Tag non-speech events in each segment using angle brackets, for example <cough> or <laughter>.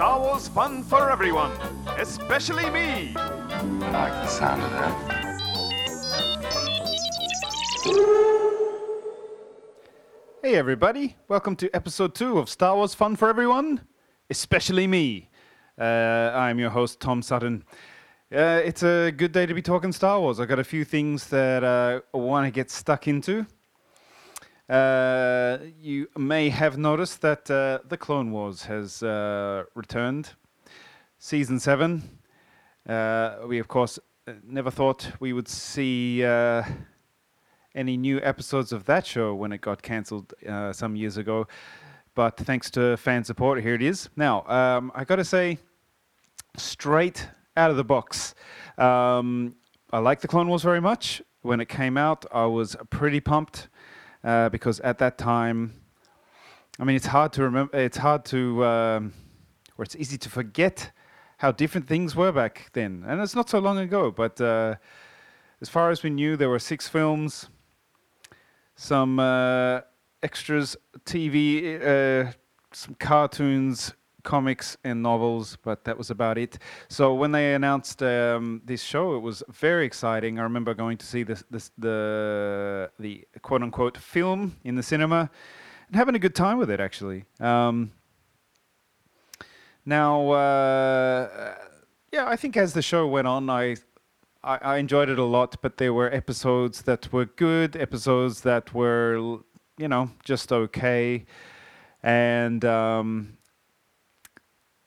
Star Wars fun for everyone, especially me. I like the sound of that. Hey everybody, welcome to episode 2 of Star Wars Fun for Everyone, especially me. Uh, I'm your host, Tom Sutton. Uh, it's a good day to be talking Star Wars. I've got a few things that uh, I want to get stuck into. Uh, you may have noticed that uh, The Clone Wars has uh, returned. Season 7. Uh, we, of course, uh, never thought we would see uh, any new episodes of that show when it got cancelled some years ago. But thanks to fan support, here it is. Now, um, I got to say, straight out of the box, um, I like the Clone Wars very much. When it came out, I was pretty pumped uh, because at that time, I mean, it's hard to remember. It's hard to, um, or it's easy to forget how different things were back then, and it's not so long ago. But uh, as far as we knew, there were six films, some uh, extras, TV, uh, some cartoons, comics, and novels, but that was about it. So when they announced um, this show, it was very exciting. I remember going to see this, this the the quote unquote film in the cinema and having a good time with it actually. Um, now, uh, yeah, I think as the show went on, I, I enjoyed it a lot, but there were episodes that were good, episodes that were, you know, just okay, and um,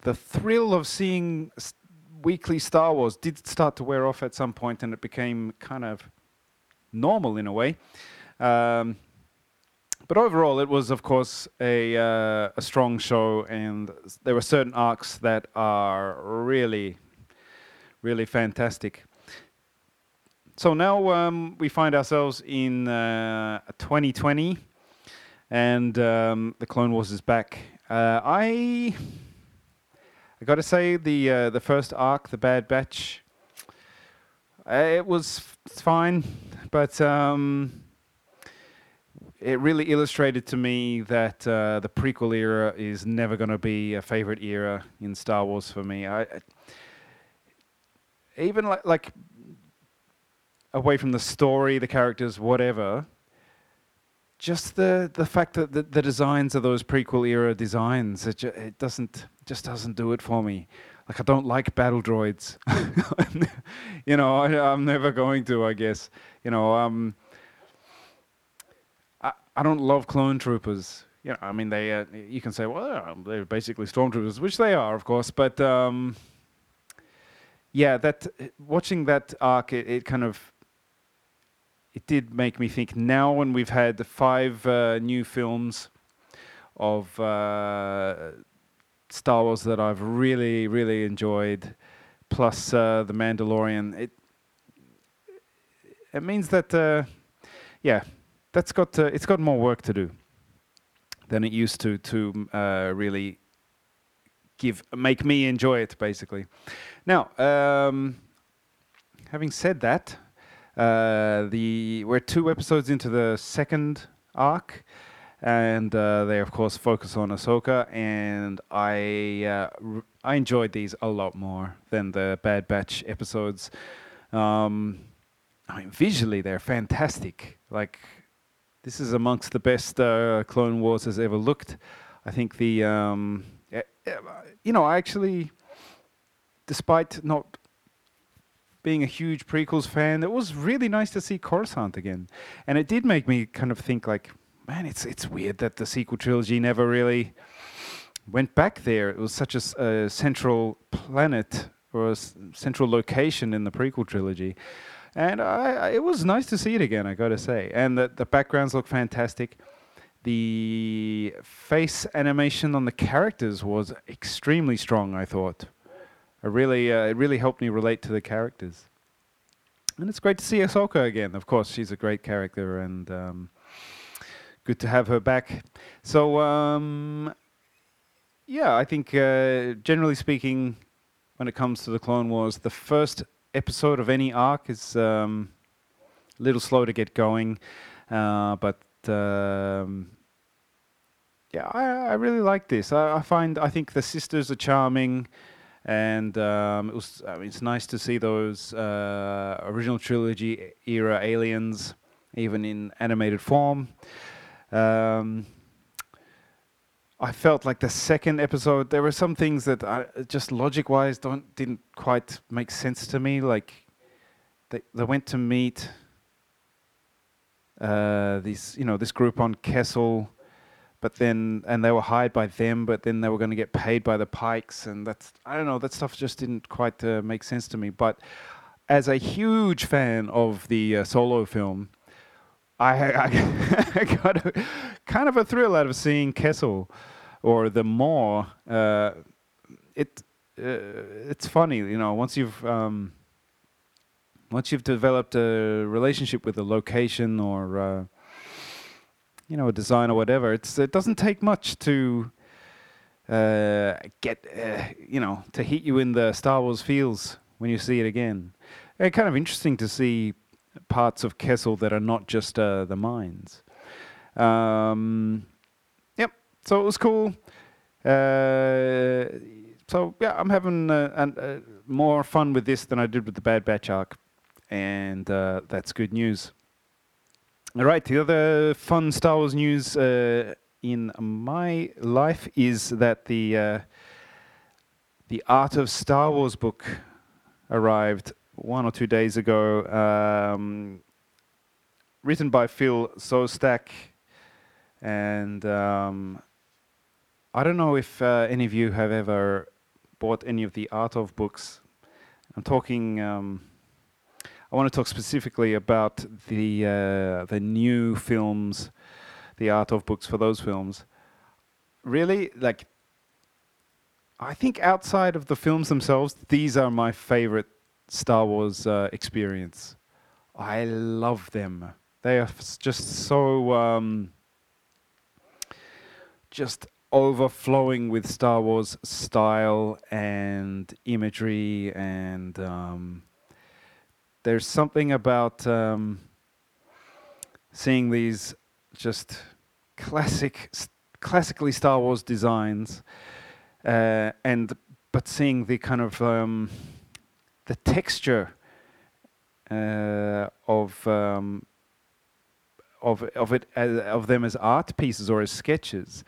the thrill of seeing weekly Star Wars did start to wear off at some point, and it became kind of normal in a way. Um, but overall, it was, of course, a uh, a strong show, and there were certain arcs that are really, really fantastic. So now um, we find ourselves in uh, 2020, and um, the Clone Wars is back. Uh, I I got to say the uh, the first arc, the Bad Batch, uh, it was fine, but um, it really illustrated to me that uh, the prequel era is never going to be a favorite era in Star Wars for me. I, I even like like away from the story, the characters, whatever. Just the the fact that the, the designs of those prequel era designs, it, ju- it doesn't just doesn't do it for me. Like I don't like battle droids. <laughs> you know, I, I'm never going to. I guess. You know, um, I I don't love clone troopers. You know, I mean, they uh, you can say, well, uh, they're basically stormtroopers, which they are, of course. But um, yeah, that watching that arc, it, it kind of it did make me think. Now, when we've had five uh, new films of uh, Star Wars that I've really, really enjoyed, plus uh, the Mandalorian, it it means that uh, yeah, that's got uh, it's got more work to do than it used to to uh, really give make me enjoy it basically. Now, um, having said that, uh, the we're two episodes into the second arc, and uh, they of course focus on Ahsoka, and I uh, r- I enjoyed these a lot more than the Bad Batch episodes. Um, I mean, visually they're fantastic. Like this is amongst the best uh, Clone Wars has ever looked. I think the um, eh, eh, you know I actually, despite not being a huge prequels fan, it was really nice to see Coruscant again, and it did make me kind of think like, man, it's it's weird that the sequel trilogy never really went back there. It was such a central planet or a central location in the prequel trilogy, and I, I, it was nice to see it again. I got to say, and the the backgrounds look fantastic. The face animation on the characters was extremely strong. I thought. I really, uh, it really helped me relate to the characters. And it's great to see Ahsoka again. Of course, she's a great character, and um, good to have her back. So, um, yeah, I think uh, generally speaking, when it comes to the Clone Wars, the first episode of any arc is um, a little slow to get going, uh, but um, yeah, I, I really like this. I, I find I think the sisters are charming, and um, it was. I mean, it's nice to see those uh, original trilogy era aliens, even in animated form. Um, I felt like the second episode there were some things that I, just logic wise don't didn't quite make sense to me. Like they they went to meet uh, these you know this group on Kessel, but then and they were hired by them, but then they were going to get paid by the Pikes, and that's I don't know that stuff just didn't quite uh, make sense to me. But as a huge fan of the uh, solo film, I, <laughs> I got a, kind of a thrill out of seeing Kessel or the Maw. Uh, it uh, it's funny, you know, once you've um, once you've developed a relationship with a location or uh, you know a design or whatever, it's it doesn't take much to uh, get uh, you know to hit you in the Star Wars feels when you see it again. It's kind of interesting to see parts of Kessel that are not just uh, the mines. Um, yep. So it was cool. Uh, so yeah, I'm having uh, an, uh, more fun with this than I did with the Bad Batch arc, and uh, that's good news. Right, the other fun Star Wars news uh, in my life is that the uh, the Art of Star Wars book arrived one or two days ago, um, written by Phil Szostak, and um, I don't know if uh, any of you have ever bought any of the Art of books. I'm talking. Um, I want to talk specifically about the uh, the new films, the Art of books for those films. Really, like. I think outside of the films themselves, these are my favorite Star Wars uh, experience. I love them. They are just so um, just overflowing with Star Wars style and imagery, and um, there's something about um, seeing these just classic, classically Star Wars designs, uh, and but seeing the kind of um, the texture uh, of um, of of it as, of them as art pieces or as sketches.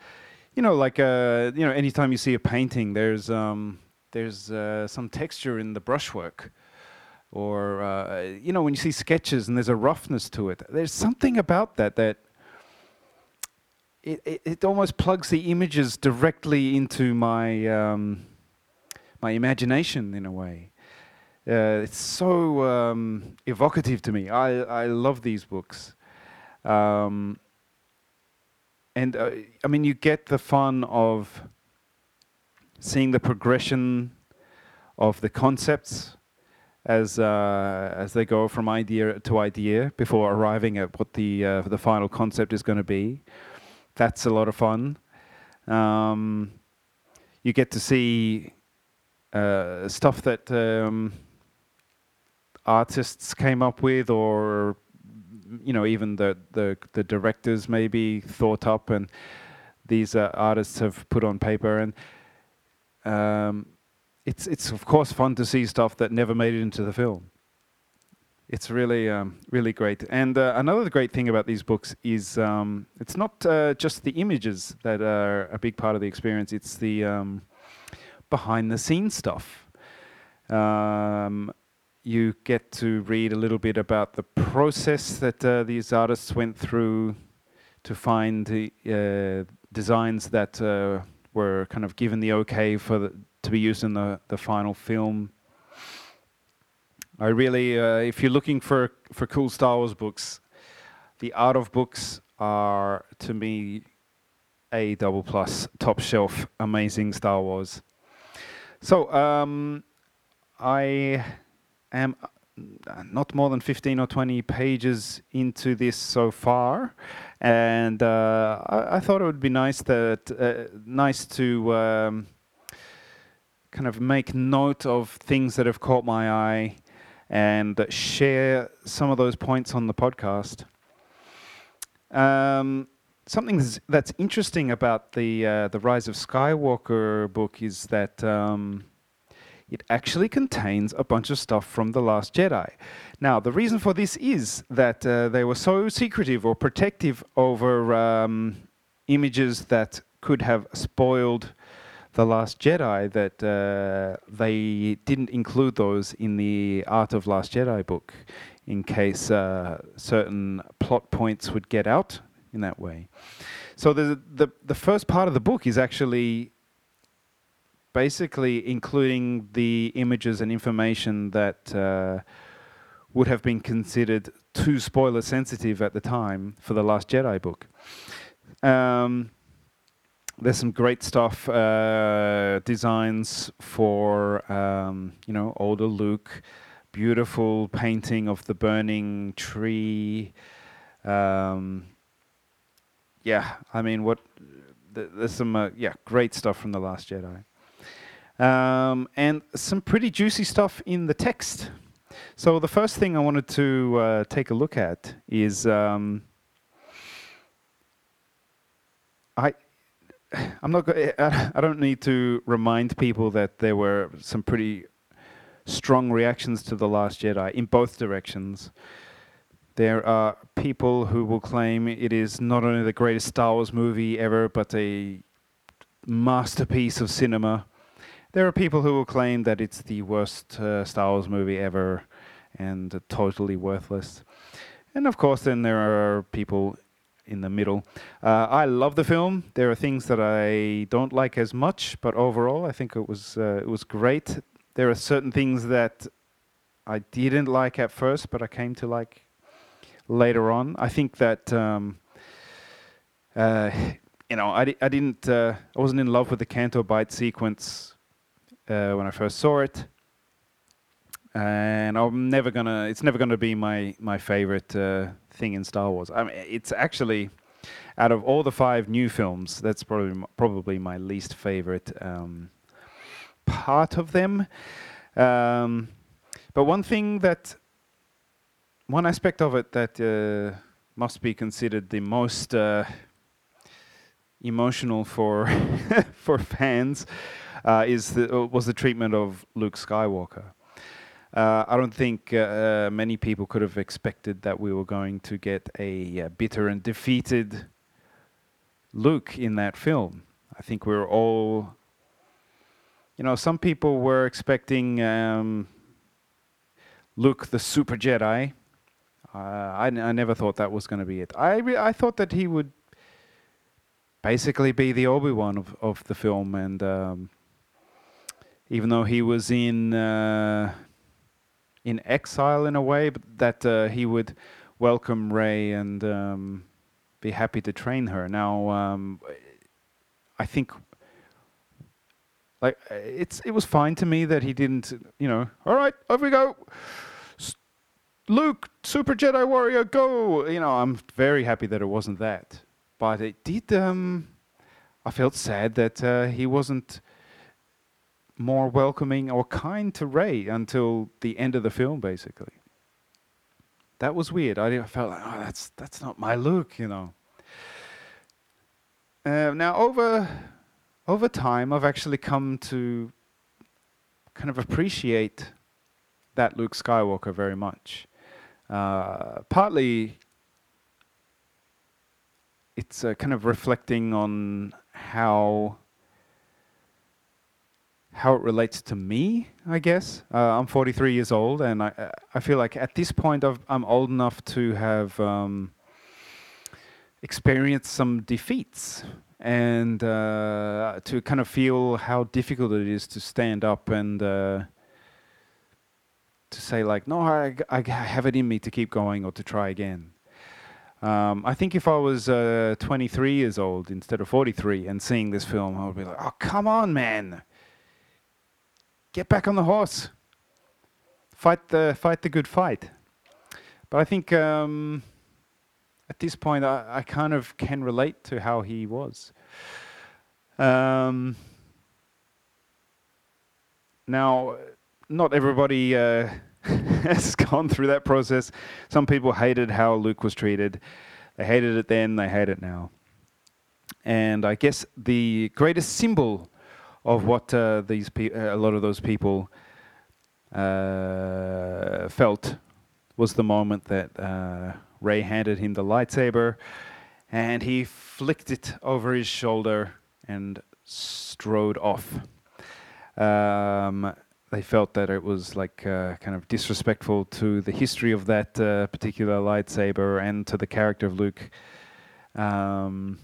You know, like uh, you know, anytime you see a painting, there's um, there's uh, some texture in the brushwork, or uh, you know, when you see sketches and there's a roughness to it. There's something about that that it it, it almost plugs the images directly into my um, my imagination in a way. Uh, it's so um, evocative to me. I, I love these books. Um, and uh, I mean, you get the fun of seeing the progression of the concepts as uh, as they go from idea to idea before arriving at what the uh, the final concept is going to be. That's a lot of fun. Um, you get to see uh, stuff that um, artists came up with, or you know, even the the, the directors maybe thought up, and these uh, artists have put on paper, and um, it's it's of course fun to see stuff that never made it into the film. It's really um, really great, and uh, another great thing about these books is um, it's not uh, just the images that are a big part of the experience; it's the um, behind the scenes stuff. Um, you get to read a little bit about the process that uh, these artists went through to find the uh, designs that uh, were kind of given the okay for the, to be used in the, the final film. I really, uh, if you're looking for for cool Star Wars books, the art of books are to me a double plus top shelf amazing Star Wars. So um, I am uh, not more than 15 or 20 pages into this so far, and uh, I, I, thought it would be nice that uh, nice to um, kind of make note of things that have caught my eye and share some of those points on the podcast. Um, something that's, interesting about the uh, the Rise of Skywalker book is that um, it actually contains a bunch of stuff from the Last Jedi. Now, the reason for this is that uh, they were so secretive or protective over um, images that could have spoiled the Last Jedi that uh, they didn't include those in the Art of Last Jedi book in case uh, certain plot points would get out in that way. So the, the the first part of the book is actually basically including the images and information that uh, would have been considered too spoiler sensitive at the time for the Last Jedi book. Um, there's some great stuff, uh, designs for um, you know older Luke, beautiful painting of the burning tree. Um, yeah, I mean, what? Th- there's some uh, yeah great stuff from the Last Jedi, um, and some pretty juicy stuff in the text. So the first thing I wanted to uh, take a look at is um, I. I'm not. I don't need to remind people that there were some pretty strong reactions to the Last Jedi in both directions. There are people who will claim it is not only the greatest Star Wars movie ever, but a masterpiece of cinema. There are people who will claim that it's the worst uh, Star Wars movie ever and uh, totally worthless. And of course, then there are people in the middle. Uh, I love the film. There are things that I don't like as much, but overall, I think it was uh, it was great. There are certain things that I didn't like at first, but I came to like later on. I think that um, uh, you know I, di- I didn't uh, I wasn't in love with the Canto Bight sequence uh, when I first saw it, and I'm never gonna. It's never gonna be my my favorite uh, thing in Star Wars. I mean, it's actually out of all the five new films, that's probably probably my least favorite um, part of them. Um, but one thing that one aspect of it that uh, must be considered the most uh, emotional for <laughs> for fans uh, is the, uh, was the treatment of Luke Skywalker. Uh, I don't think uh, uh, many people could have expected that we were going to get a uh, bitter and defeated Luke in that film. I think we were all, you know, some people were expecting um, Luke the Super Jedi. Uh, I, n- I never thought that was going to be it. I re- I thought that he would basically be the Obi Wan of of the film, and um, even though he was in uh, in exile in a way, but that uh, he would welcome Rey and um, be happy to train her. Now, um, I think like it's it was fine to me that he didn't, you know. All right, off we go. Luke, Super Jedi Warrior, go! You know, I'm very happy that it wasn't that, but it did. Um, I felt sad that uh, he wasn't more welcoming or kind to Rey until the end of the film, basically. That was weird. I, felt like, oh, that's that's not my Luke, you know. Uh, now over over time, I've actually come to kind of appreciate that Luke Skywalker very much. Uh, partly, it's uh, kind of reflecting on how how it relates to me, I guess. Uh, I'm 43 years old, and I I feel like at this point I've, I'm old enough to have um, experienced some defeats and uh, to kind of feel how difficult it is to stand up and uh, to say like, no, I, I have it in me to keep going or to try again. Um, I think if I was uh, 23 years old instead of 43 and seeing this film, I would be like, oh, come on, man. Get back on the horse. Fight the, fight the good fight. But I think um, at this point, I, I kind of can relate to how he was. Um, now, not everybody uh, <laughs> has gone through that process. Some people hated how Luke was treated. They hated it then, they hate it now. and I guess the greatest symbol of what uh, these pe- uh, a lot of those people uh, felt was the moment that uh, Rey handed him the lightsaber, and he flicked it over his shoulder and strode off. Um, they felt that it was like uh, kind of disrespectful to the history of that uh, particular lightsaber and to the character of Luke. Um,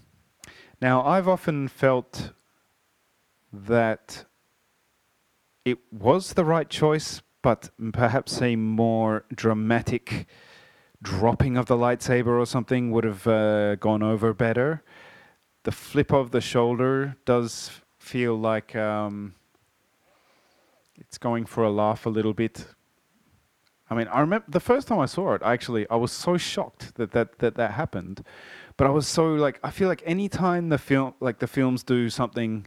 now, I've often felt that it was the right choice, but perhaps a more dramatic dropping of the lightsaber or something would have uh, gone over better. The flip of the shoulder does feel like. Um, it's going for a laugh a little bit. I mean, I remember the first time I saw it. Actually, I was so shocked that that that, that happened, but I was so like I feel like any time the film like the films do something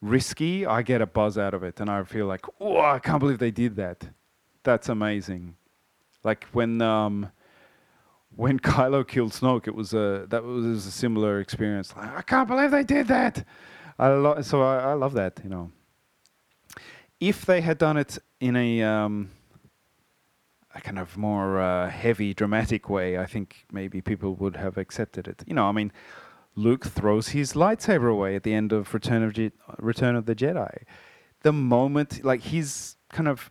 risky, I get a buzz out of it, and I feel like, oh, I can't believe they did that. That's amazing. Like when um, when <laughs> Kylo killed Snoke, it was a that was a similar experience. Like, I can't believe they did that. I lo- so I, I love that, you know if they had done it in a, um, a kind of more uh, heavy, dramatic way, I think maybe people would have accepted it. You know, I mean, Luke throws his lightsaber away at the end of Return of Je- Return of the Jedi. The moment, like his kind of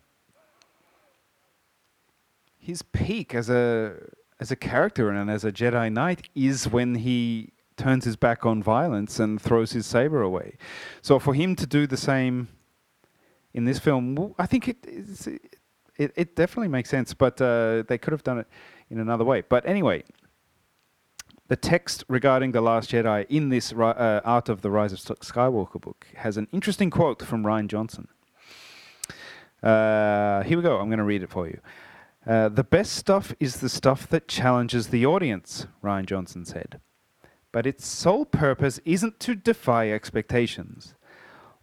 his peak as a as a character and as a Jedi Knight is when he turns his back on violence and throws his saber away. So for him to do the same in this film, I think it it, it definitely makes sense, but uh, they could have done it in another way. But anyway, the text regarding the Last Jedi in this uh, Art of the Rise of Skywalker book has an interesting quote from Rian Johnson. Uh, here we go. I'm going to read it for you. Uh, the best stuff is the stuff that challenges the audience, Rian Johnson said. But its sole purpose isn't to defy expectations.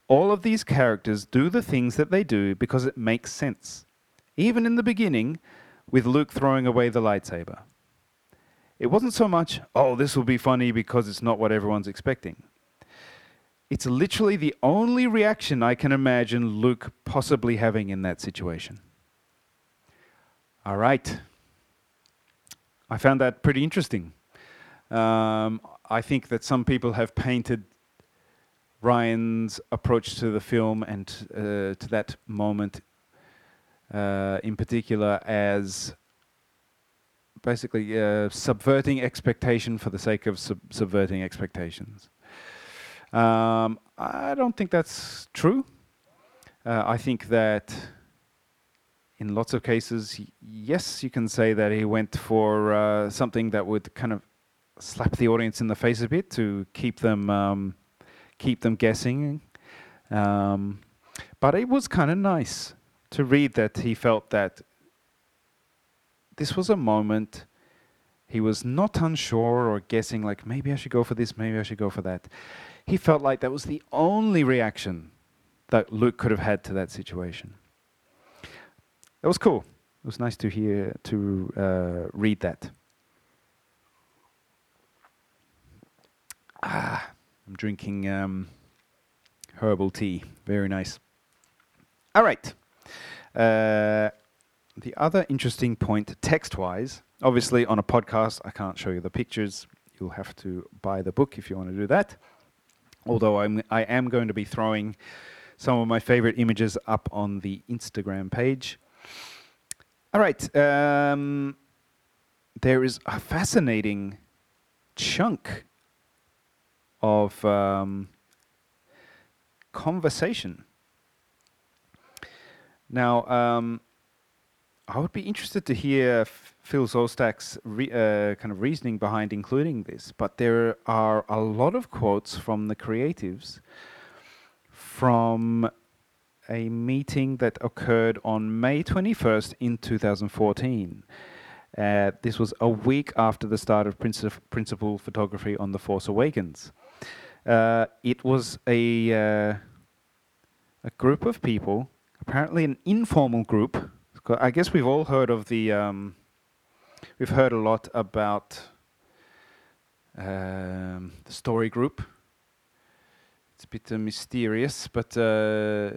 All of these characters do the things that they do because it makes sense. Even in the beginning, with Luke throwing away the lightsaber. It wasn't so much, oh, this will be funny because it's not what everyone's expecting. It's literally the only reaction I can imagine Luke possibly having in that situation. All right. I found that pretty interesting. Um, I think that some people have painted Rian's approach to the film and uh, to that moment uh, in particular as basically uh, subverting expectation for the sake of sub subverting expectations. Um, I don't think that's true. Uh, I think that in lots of cases, yes, you can say that he went for uh, something that would kind of slap the audience in the face a bit to keep them um, keep them guessing. Um, but it was kind of nice to read that he felt that this was a moment he was not unsure or guessing, like maybe I should go for this, maybe I should go for that. He felt like that was the only reaction that Luke could have had to that situation. That was cool. It was nice to hear, to uh, read that. Ah, I'm drinking um, herbal tea. Very nice. All right. Uh, the other interesting point, text wise, obviously on a podcast, I can't show you the pictures. You'll have to buy the book if you want to do that. Although I'm, I am going to be throwing some of my favorite images up on the Instagram page. All right. Um, there is a fascinating chunk of um, conversation. Now, um, I would be interested to hear Phil Szostak's re- uh, kind of reasoning behind including this, but there are a lot of quotes from the creatives from a meeting that occurred on May 21st in 2014. Uh, this was a week after the start of princip- principal photography on The Force Awakens. Uh, it was a uh, a group of people, apparently an informal group. I guess we've all heard of the. Um, we've heard a lot about um, the story group. It's a bit uh, mysterious, but uh,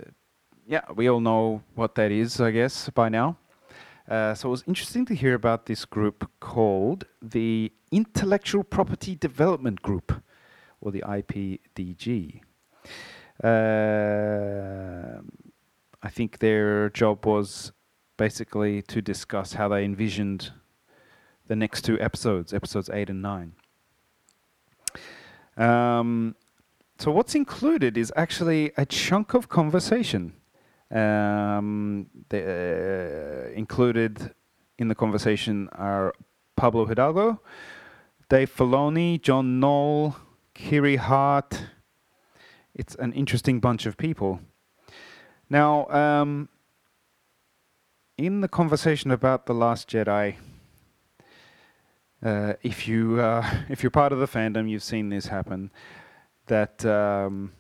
yeah, we all know what that is, I guess, by now. Uh, so it was interesting to hear about this group called the Intellectual Property Development Group, or the IPDG. Uh, I think their job was basically to discuss how they envisioned the next two episodes, episodes eight and nine. Um, so what's included is actually a chunk of conversation. Um, the, uh, included in the conversation are Pablo Hidalgo, Dave Filoni, John Knoll, Kiri Hart. It's an interesting bunch of people. Now, um, in the conversation about the Last Jedi, uh, if you uh, <laughs> if you're part of the fandom, you've seen this happen. That um,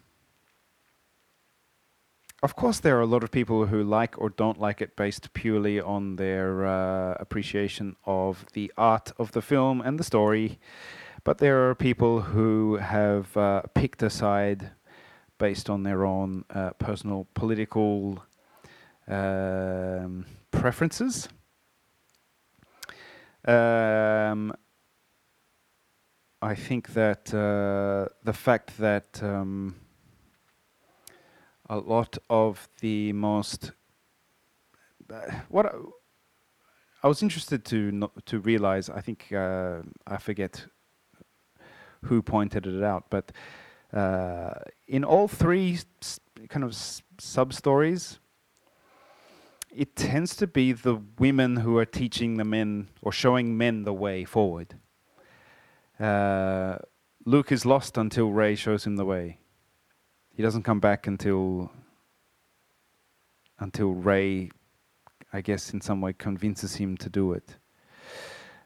of course there are a lot of people who like or don't like it based purely on their uh, appreciation of the art of the film and the story, but there are people who have uh, picked a side based on their own uh, personal political um, preferences. Um, I think that uh, the fact that um, a lot of the most uh, what I, I, was interested to to realize, I think uh, I forget who pointed it out, but uh, in all three kind of sub stories, it tends to be the women who are teaching the men or showing men the way forward. Uh, Luke is lost until Rey shows him the way. He doesn't come back until until Rey, I guess, in some way convinces him to do it.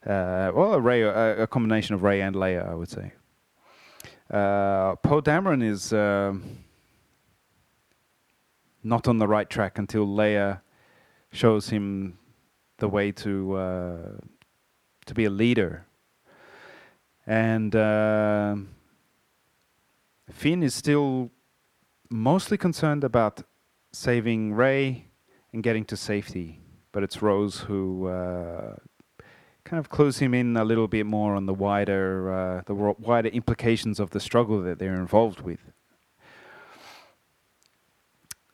Uh, well, a Rey, a, a, combination of Rey and Leia, I would say. Uh, Poe Dameron is uh, not on the right track until Leia shows him the way to uh, to be a leader. And uh, Finn is still mostly concerned about saving Rey and getting to safety, but it's Rose who uh, kind of clues him in a little bit more on the wider uh, the wider implications of the struggle that they're involved with.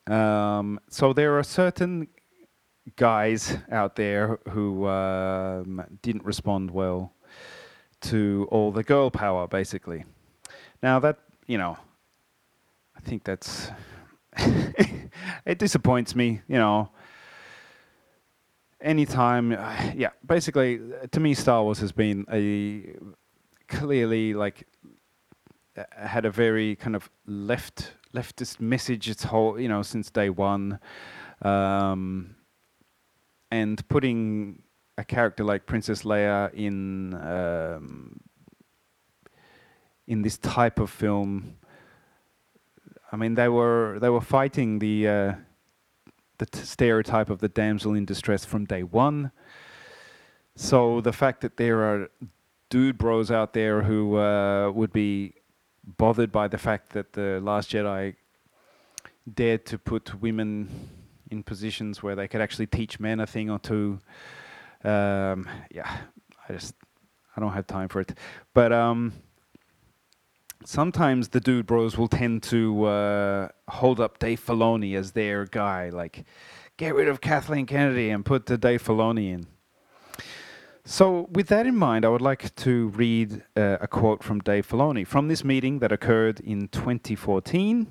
Um, so there are certain guys out there who um, didn't respond well to all the girl power, basically. Now that you know, I think that's <laughs> it disappoints me. You know, anytime, <sighs> yeah. Basically, to me, Star Wars has been a clearly like had a very kind of left leftist message. Its whole, you know, since day one. Um, and putting a character like Princess Leia in um, in this type of film, I mean, they were they were fighting the uh, the stereotype of the damsel in distress from day one. So the fact that there are dude bros out there who uh, would be bothered by the fact that the Last Jedi dared to put women in positions where they could actually teach men a thing or two. Um, yeah, I just I don't have time for it. But um, sometimes the dude bros will tend to uh, hold up Dave Filoni as their guy, like get rid of Kathleen Kennedy and put the Dave Filoni in. So, with that in mind, I would like to read uh, a quote from Dave Filoni from this meeting that occurred in 2014.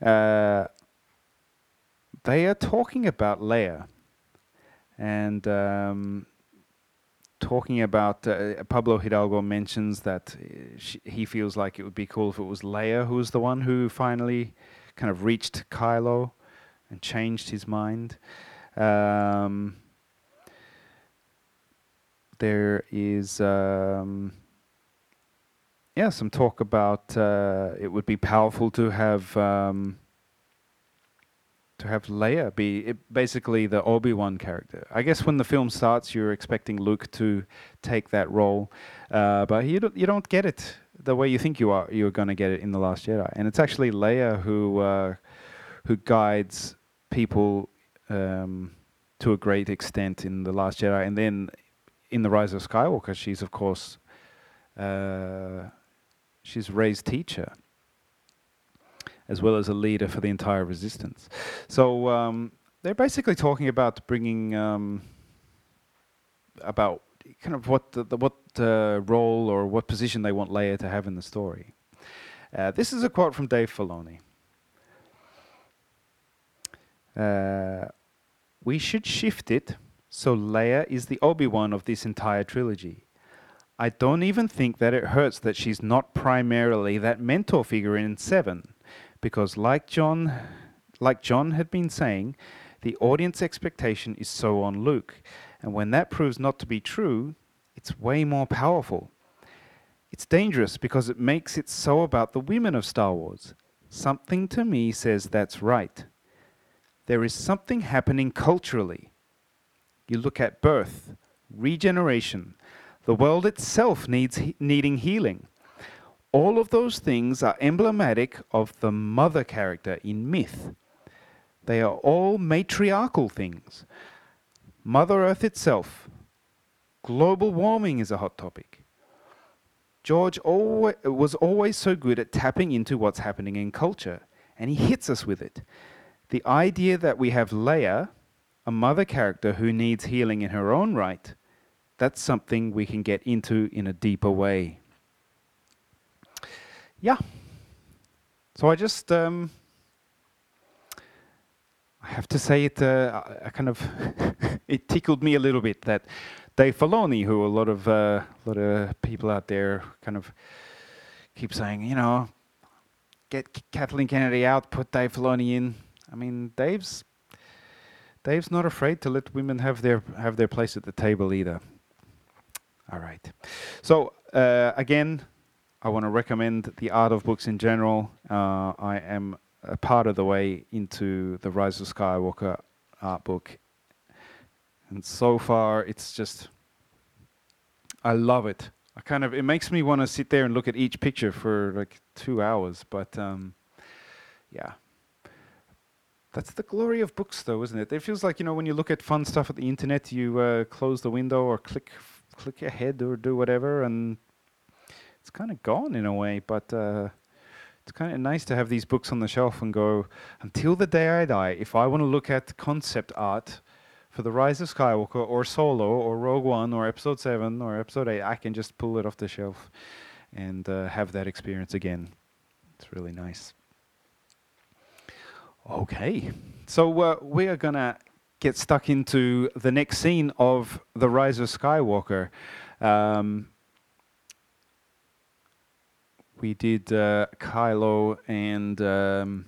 Uh, they are talking about Leia and um, talking about uh, Pablo Hidalgo mentions that uh, she, he feels like it would be cool if it was Leia who was the one who finally kind of reached Kylo and changed his mind. Um, there is um, yeah some talk about uh, it would be powerful to have um, to have Leia be it, basically the Obi Wan character. I guess when the film starts, you're expecting Luke to take that role, uh, but you don't you don't get it the way you think you are. You're going to get it in the Last Jedi, and it's actually Leia who uh, who guides people um, to a great extent in the Last Jedi, and then in the Rise of Skywalker, she's of course uh, she's Rey's teacher as well as a leader for the entire resistance. So um, they're basically talking about bringing um, about kind of what the, the what uh, role or what position they want Leia to have in the story. Uh, this is a quote from Dave Filoni. Uh, we should shift it so Leia is the Obi Wan of this entire trilogy. I don't even think that it hurts that she's not primarily that mentor figure in Seven because like John like John had been saying, the audience expectation is so on Luke, and when that proves not to be true, it's way more powerful. It's dangerous because it makes it so about the women of Star Wars. Something to me says that's right. There is something happening culturally. You look at birth, regeneration, the world itself needs he- needing healing. All of those things are emblematic of the mother character in myth. They are all matriarchal things. Mother Earth itself. Global warming is a hot topic. George was always so good at tapping into what's happening in culture, and he hits us with it. The idea that we have Leia, a mother character who needs healing in her own right, that's something we can get into in a deeper way yeah. So I just, um, I have to say it, uh, I kind of, <laughs> it tickled me a little bit that Dave Filoni, who a lot of, uh, a lot of people out there kind of keep saying, you know, get Kathleen Kennedy out, put Dave Filoni in. I mean, Dave's, Dave's not afraid to let women have their have their place at the table either. All right. So uh, again, I want to recommend the art of books in general. Uh, I am a part of the way into the Rise of Skywalker art book. And so far, it's just, I love it. I kind of, it makes me want to sit there and look at each picture for like two hours. But um, yeah. That's the glory of books, though, isn't it? It feels like, you know, when you look at fun stuff at the internet, you uh, close the window or click click ahead or do whatever, and it's kind of gone in a way, but uh, it's kind of nice to have these books on the shelf and go until the day I die. If I want to look at concept art for the Rise of Skywalker or Solo or Rogue One or Episode Seven or Episode Eight, I can just pull it off the shelf and uh, have that experience again. It's really nice. Okay, so uh, we are gonna get stuck into the next scene of the Rise of Skywalker. Um, we did uh, Kylo and um,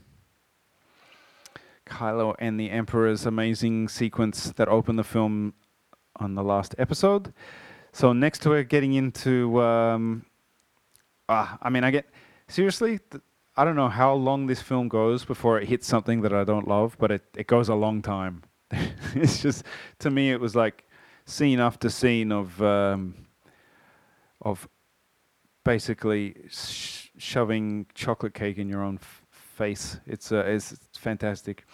Kylo and the Emperor's amazing sequence that opened the film on the last episode. So next we're getting into. Um, uh, I mean, I get seriously. Th- I don't know how long this film goes before it hits something that I don't love, but it, it goes a long time. <laughs> it's just to me, it was like scene after scene of um, of basically sh- shoving chocolate cake in your own f- face. It's, uh, it's, it's fantastic.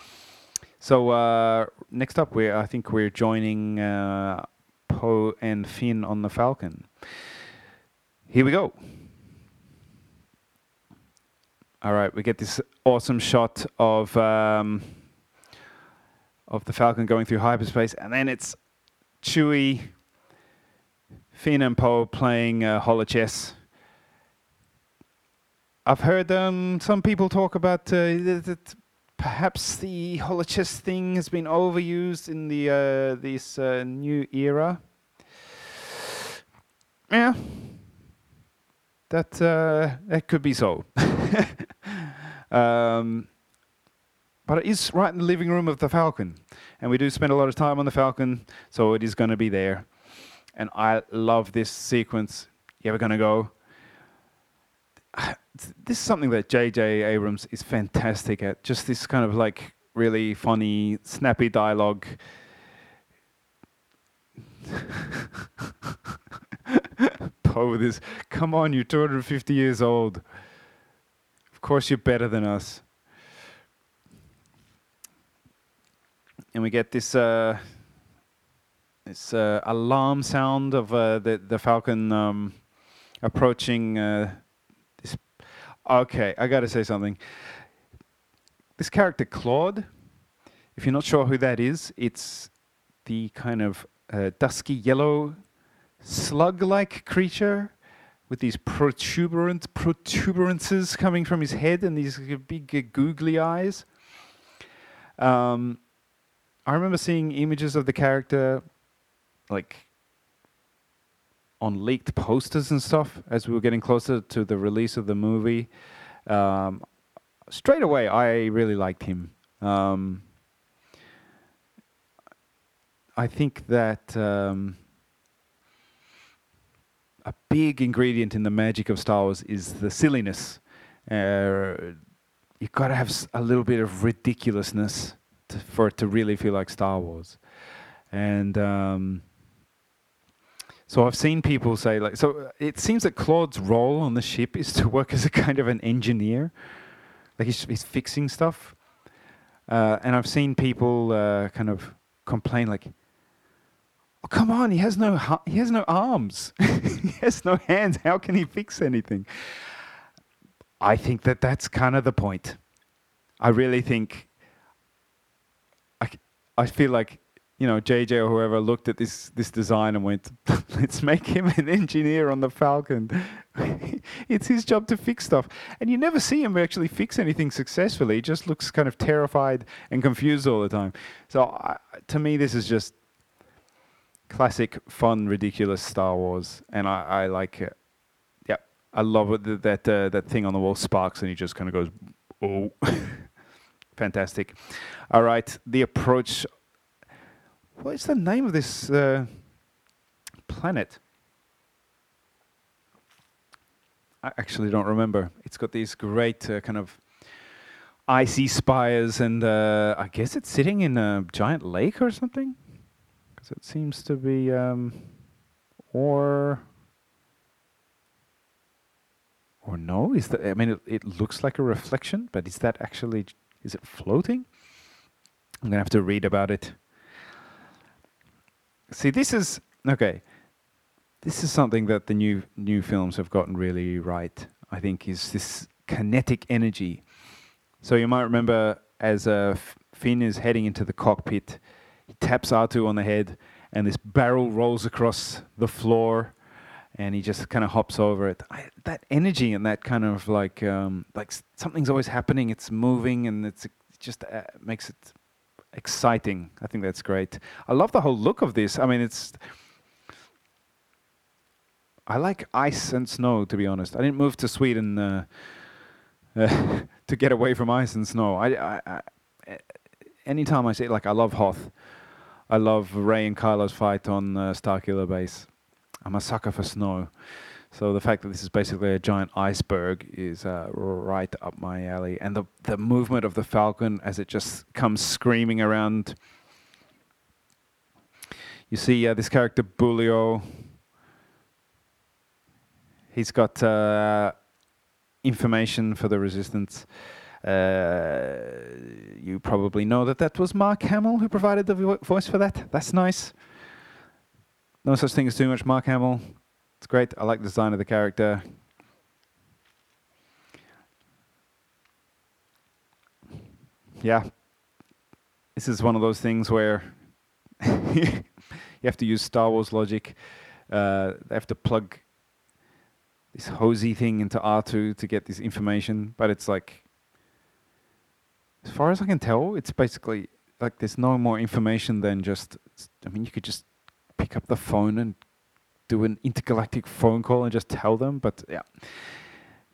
So uh, next up, we I think we're joining uh, Poe and Finn on the Falcon. Here we go. All right, we get this awesome shot of um, of the Falcon going through hyperspace, and then it's Chewie, Finn, and Poe playing uh, holochess I've heard um, some people talk about uh, that perhaps the holochess thing has been overused in the uh, this uh, new era. Yeah, that uh, that could be so. <laughs> um, but it is right in the living room of the Falcon, and we do spend a lot of time on the Falcon, so it is going to be there. And I love this sequence. You ever going to go? This is something that J.J. Abrams is fantastic at. Just this kind of like really funny, snappy dialogue. <laughs> Poe with his, come on, you're 250 years old. Of course, you're better than us. And we get this uh, this uh, alarm sound of uh, the the Falcon um, approaching. Okay, I gotta say something. This character Klaud, if you're not sure who that is, it's the kind of uh, dusky yellow slug-like creature with these protuberant protuberances coming from his head and these big googly eyes. Um, I remember seeing images of the character, like on leaked posters and stuff, as we were getting closer to the release of the movie. Um, straight away, I really liked him. Um, I think that um, a big ingredient in the magic of Star Wars is the silliness. Uh, you've got to have a little bit of ridiculousness to, for it to really feel like Star Wars. And um, so I've seen people say like, so it seems that Klaud's role on the ship is to <laughs> work as a kind of an engineer, like he's, he's fixing stuff. Uh, and I've seen people uh, kind of complain like, "Oh, come on! He has no he has no arms, <laughs> he has no hands. How can he fix anything?" I think that that's kind of the point. I really think. I, I feel like you know JJ or whoever looked at this this design and went, <laughs> "Let's make him an engineer on the Falcon." <laughs> it's his job to fix stuff, and you never see him actually fix anything successfully. He just looks kind of terrified and confused all the time. So I, to me, this is just classic, fun, ridiculous Star Wars, and I, I like it. Yeah, I love it. That, uh, that thing on the wall sparks, and he just kind of goes, "Oh, <laughs> fantastic!" All right, the approach. What is the name of this uh, planet? I actually don't remember. It's got these great uh, kind of icy spires, and uh, I guess it's sitting in a giant lake or something. Because it seems to be, um, or or no? Is that? I mean, it, it looks like a reflection, but is that actually? Is it floating? I'm gonna have to read about it. See, this is okay. This is something that the new new films have gotten really right. I think is this kinetic energy. So you might remember as uh, Finn is heading into the cockpit, he taps R2 on the head, and this barrel rolls across the floor, and he just kind of hops over it. I, that energy and that kind of like um, like something's always happening. It's moving, and it's it just uh, makes it exciting. I think that's great. I love the whole look of this. I mean, it's. I like ice and snow, to be honest. I didn't move to Sweden uh, uh, <laughs> to get away from ice and snow. I, I, I, anytime I say like I love Hoth, I love Rey and Kylo's fight on uh, Starkiller Base. I'm a sucker for snow, so the fact that this is basically a giant iceberg is uh, right up my alley. And the the movement of the Falcon as it just comes screaming around. You see uh, this character Boolio. He's got uh, information for the resistance. Uh, you probably know that that was Mark Hamill who provided the vo- voice for that. That's nice. No such thing as too much Mark Hamill. It's great. I like the design of the character. Yeah. This is one of those things where <laughs> you have to use Star Wars logic. Uh, they have to plug this hosey thing into R2 to get this information, but it's like, as far as I can tell, it's basically like there's no more information than just. I mean, you could just pick up the phone and do an intergalactic phone call and just tell them, but yeah,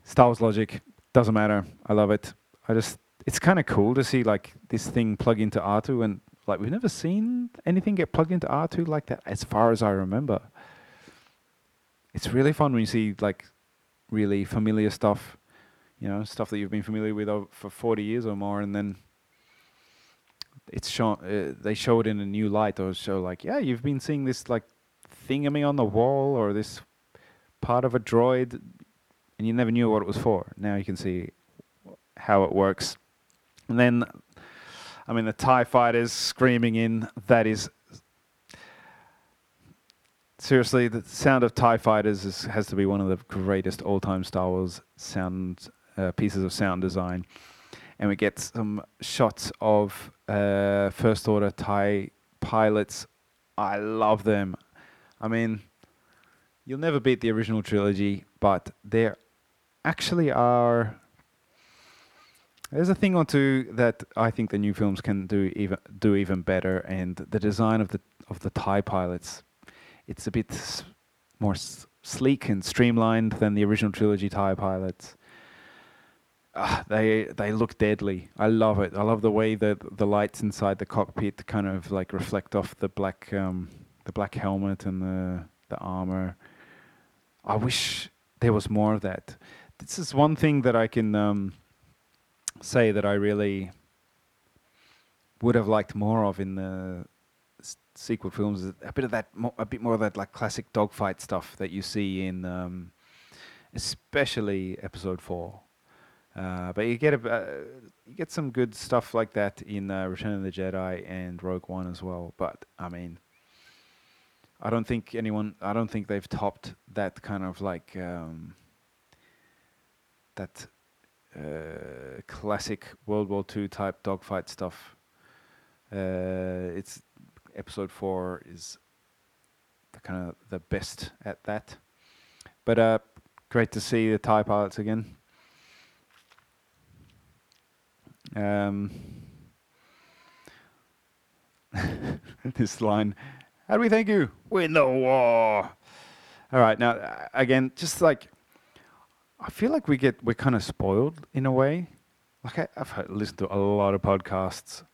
Star Wars logic doesn't matter. I love it. I just, it's kind of cool to see like this thing plug into R2 and like we've never seen anything get plugged into R2 like that, as far as I remember it's really fun when you see like really familiar stuff, you know, stuff that you've been familiar with for 40 years or more, and then it's shown. Uh, they show it in a new light, or show like, yeah, you've been seeing this like thingamy on the wall, or this part of a droid, and you never knew what it was for. Now you can see how it works. And then, I mean, the Tie Fighters screaming in. That is seriously the sound of Tie Fighters is, has to be one of the greatest all-time Star Wars sound uh, pieces of sound design. And we get some shots of uh, First Order Tie pilots. I love them. I mean, you'll never beat the original trilogy, but there actually are. There's a thing or two that I think the new films can do even do even better, and the design of the of the Tie pilots, it's a bit more s- sleek and streamlined than the original trilogy Tie pilots. Ah, they they look deadly. I love it. I love the way that the lights inside the cockpit kind of like reflect off the black um, the black helmet and the the armor. I wish there was more of that. This is one thing that I can um, say that I really would have liked more of in the sequel films. A bit of that, a bit more of that like classic dogfight stuff that you see in, um, especially Episode Four. Uh, but you get a, uh, you get some good stuff like that in uh, Return of the Jedi and Rogue One as well. But I mean, I don't think anyone. I don't think they've topped that kind of like um, that uh, classic World War II type dogfight stuff. Uh, it's episode four is the kind of the best at that. But uh, great to see the Tie pilots again. Um, <laughs> this line, how do we thank you? Win the war. All right, now again, just like I feel like we get we're kind of spoiled in a way. Like I, I've heard, listened to a lot of podcasts.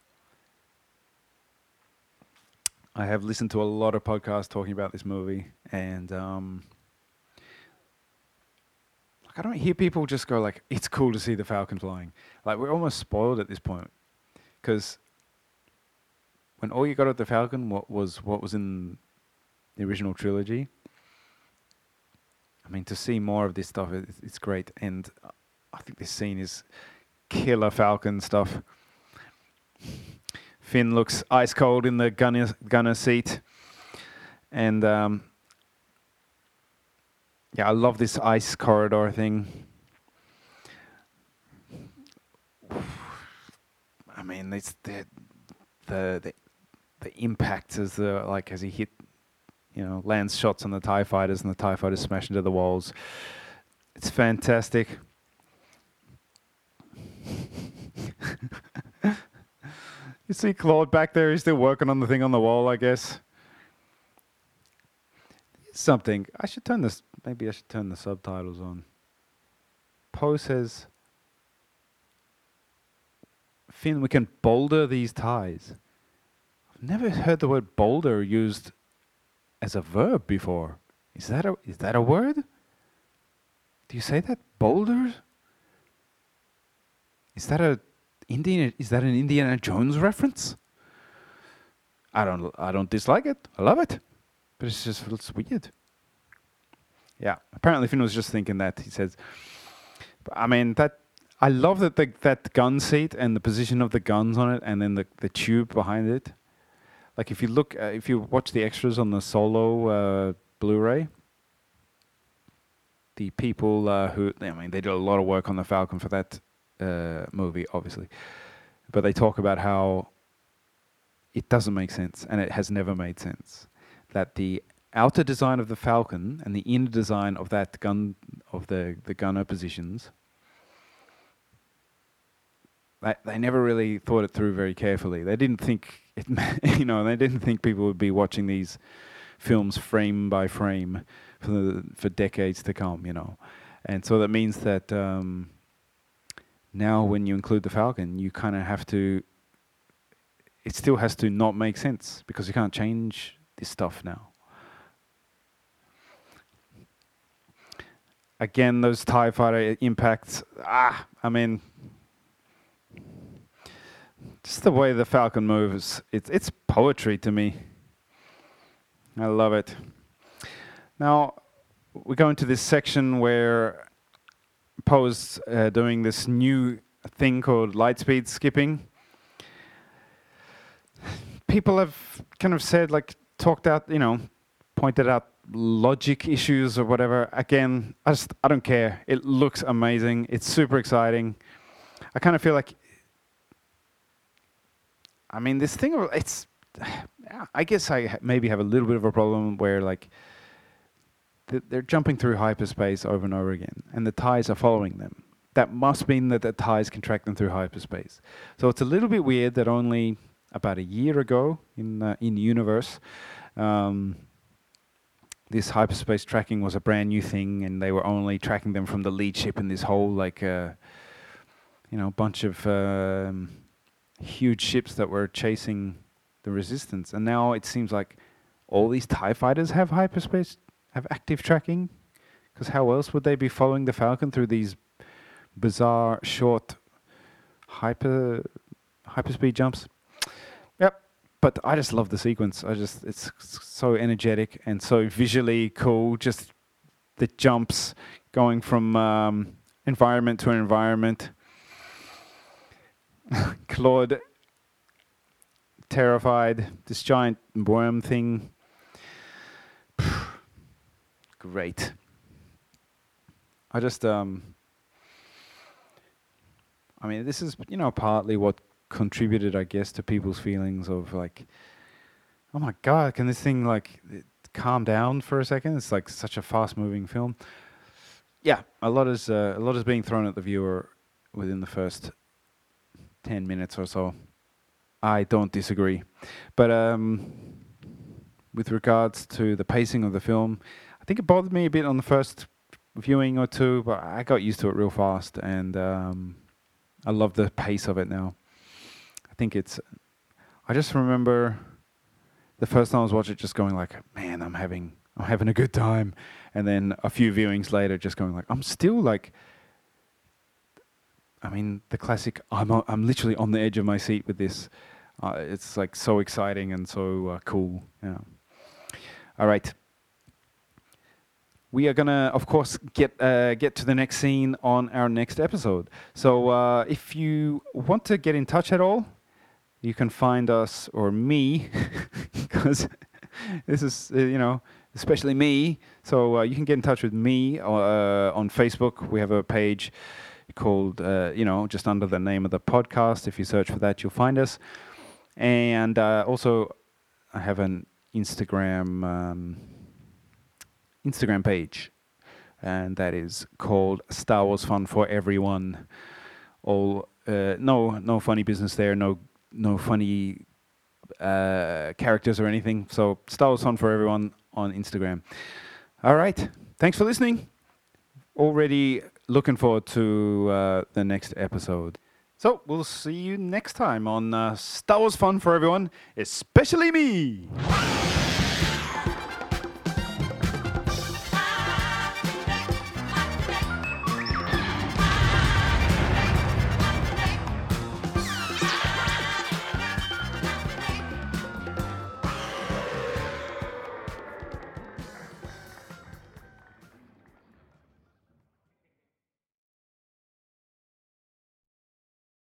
I have listened to a lot of podcasts talking about this movie, and um, like I don't hear people just go like, "It's cool to see the Falcon flying." Like we're almost spoiled at this point, because when all you got at the Falcon what was what was in the original trilogy. I mean, to see more of this stuff, it, it's great, and I think this scene is killer Falcon stuff. Finn looks ice cold in the gunner gunner seat, and um, yeah, I love this ice corridor thing. <sighs> I mean, it's the the the, the impact as the like as he hit, you know, lands shots on the Tie fighters and the Tie fighters smash into the walls. It's fantastic. <laughs> you see Klaud back there. He's still working on the thing on the wall, I guess. Something. I should turn this. Maybe I should turn the subtitles on. Poe says, Finn, we can boulder these ties. Never heard the word boulder used as a verb before. Is that a is that a word? Do you say that boulder? Is that a Indiana? Is that an Indiana Jones reference? I don't I don't dislike it. I love it, but it's just it's weird. Yeah, apparently Finn was just thinking that. He says, I mean that I love that the, that gun seat and the position of the guns on it, and then the the tube behind it. Like if you look, uh, if you watch the extras on the Solo uh, Blu-ray, the people uh, who I mean they did a lot of work on the Falcon for that uh, movie, obviously, but they talk about how it doesn't make sense and it has never made sense that the outer design of the Falcon and the inner design of that gun of the the gunner positions they, they never really thought it through very carefully. They didn't think it, <laughs> you know, they didn't think people would be watching these films frame by frame for the, for decades to come, you know, and so that means that um, now when you include the Falcon, you kind of have to. It still has to not make sense because you can't change this stuff now. Again, those Tie Fighter impacts. Ah, I mean, just the way the Falcon moves. It's it's poetry to me. I love it. Now we go into this section where Poe's uh, doing this new thing called lightspeed skipping. People have kind of said, like, talked out, you know, pointed out logic issues or whatever. Again, I just I don't care. It looks amazing. It's super exciting. I kind of feel like I mean this thing it's <sighs> I guess I maybe have a little bit of a problem where like they're jumping through hyperspace over and over again and the ties are following them. That must mean that the ties can track them through hyperspace. So it's a little bit weird that only about a year ago in uh, in universe um, this hyperspace tracking was a brand new thing, and they were only tracking them from the lead ship in this whole like uh, you know bunch of um, huge ships that were chasing the resistance. And now it seems like all these Tie fighters have hyperspace have active tracking, because how else would they be following the Falcon through these bizarre short hyper hyperspeed jumps? Yep. But I just love the sequence. I just it's so energetic and so visually cool. Just the jumps going from um, environment to environment. <laughs> Klaud terrified. This giant worm thing. <sighs> Great. I just um. I mean, this is you know partly what contributed, I guess, to people's feelings of like, oh my god, can this thing like calm down for a second? It's like such a fast-moving film. Yeah, a lot is uh, a lot is being thrown at the viewer within the first ten minutes or so. I don't disagree, but um, with regards to the pacing of the film, I think it bothered me a bit on the first viewing or two, but I got used to it real fast, and um, I love the pace of it now. I think it's. I just remember the first time I was watching it, just going like, "Man, I'm having I'm having a good time," and then a few viewings later, just going like, "I'm still like." I mean, the classic. I'm I'm literally on the edge of my seat with this. Uh, it's like so exciting and so uh, cool. Yeah. All right. We are gonna, of course, get uh, get to the next scene on our next episode. So, uh, if you want to get in touch at all, you can find us or me <laughs> because this is uh, you know especially me so uh, you can get in touch with me on facebook we have a page called uh, you know just under the name of the podcast if you search for that you'll find us and uh, also i have an instagram um, instagram page and that is called star wars fun for everyone all uh, no no funny business there no no funny uh, characters or anything. So Star Wars fun for everyone on Instagram. All right, thanks for listening. Already looking forward to uh, the next episode. So we'll see you next time on uh, Star Wars fun for everyone, especially me.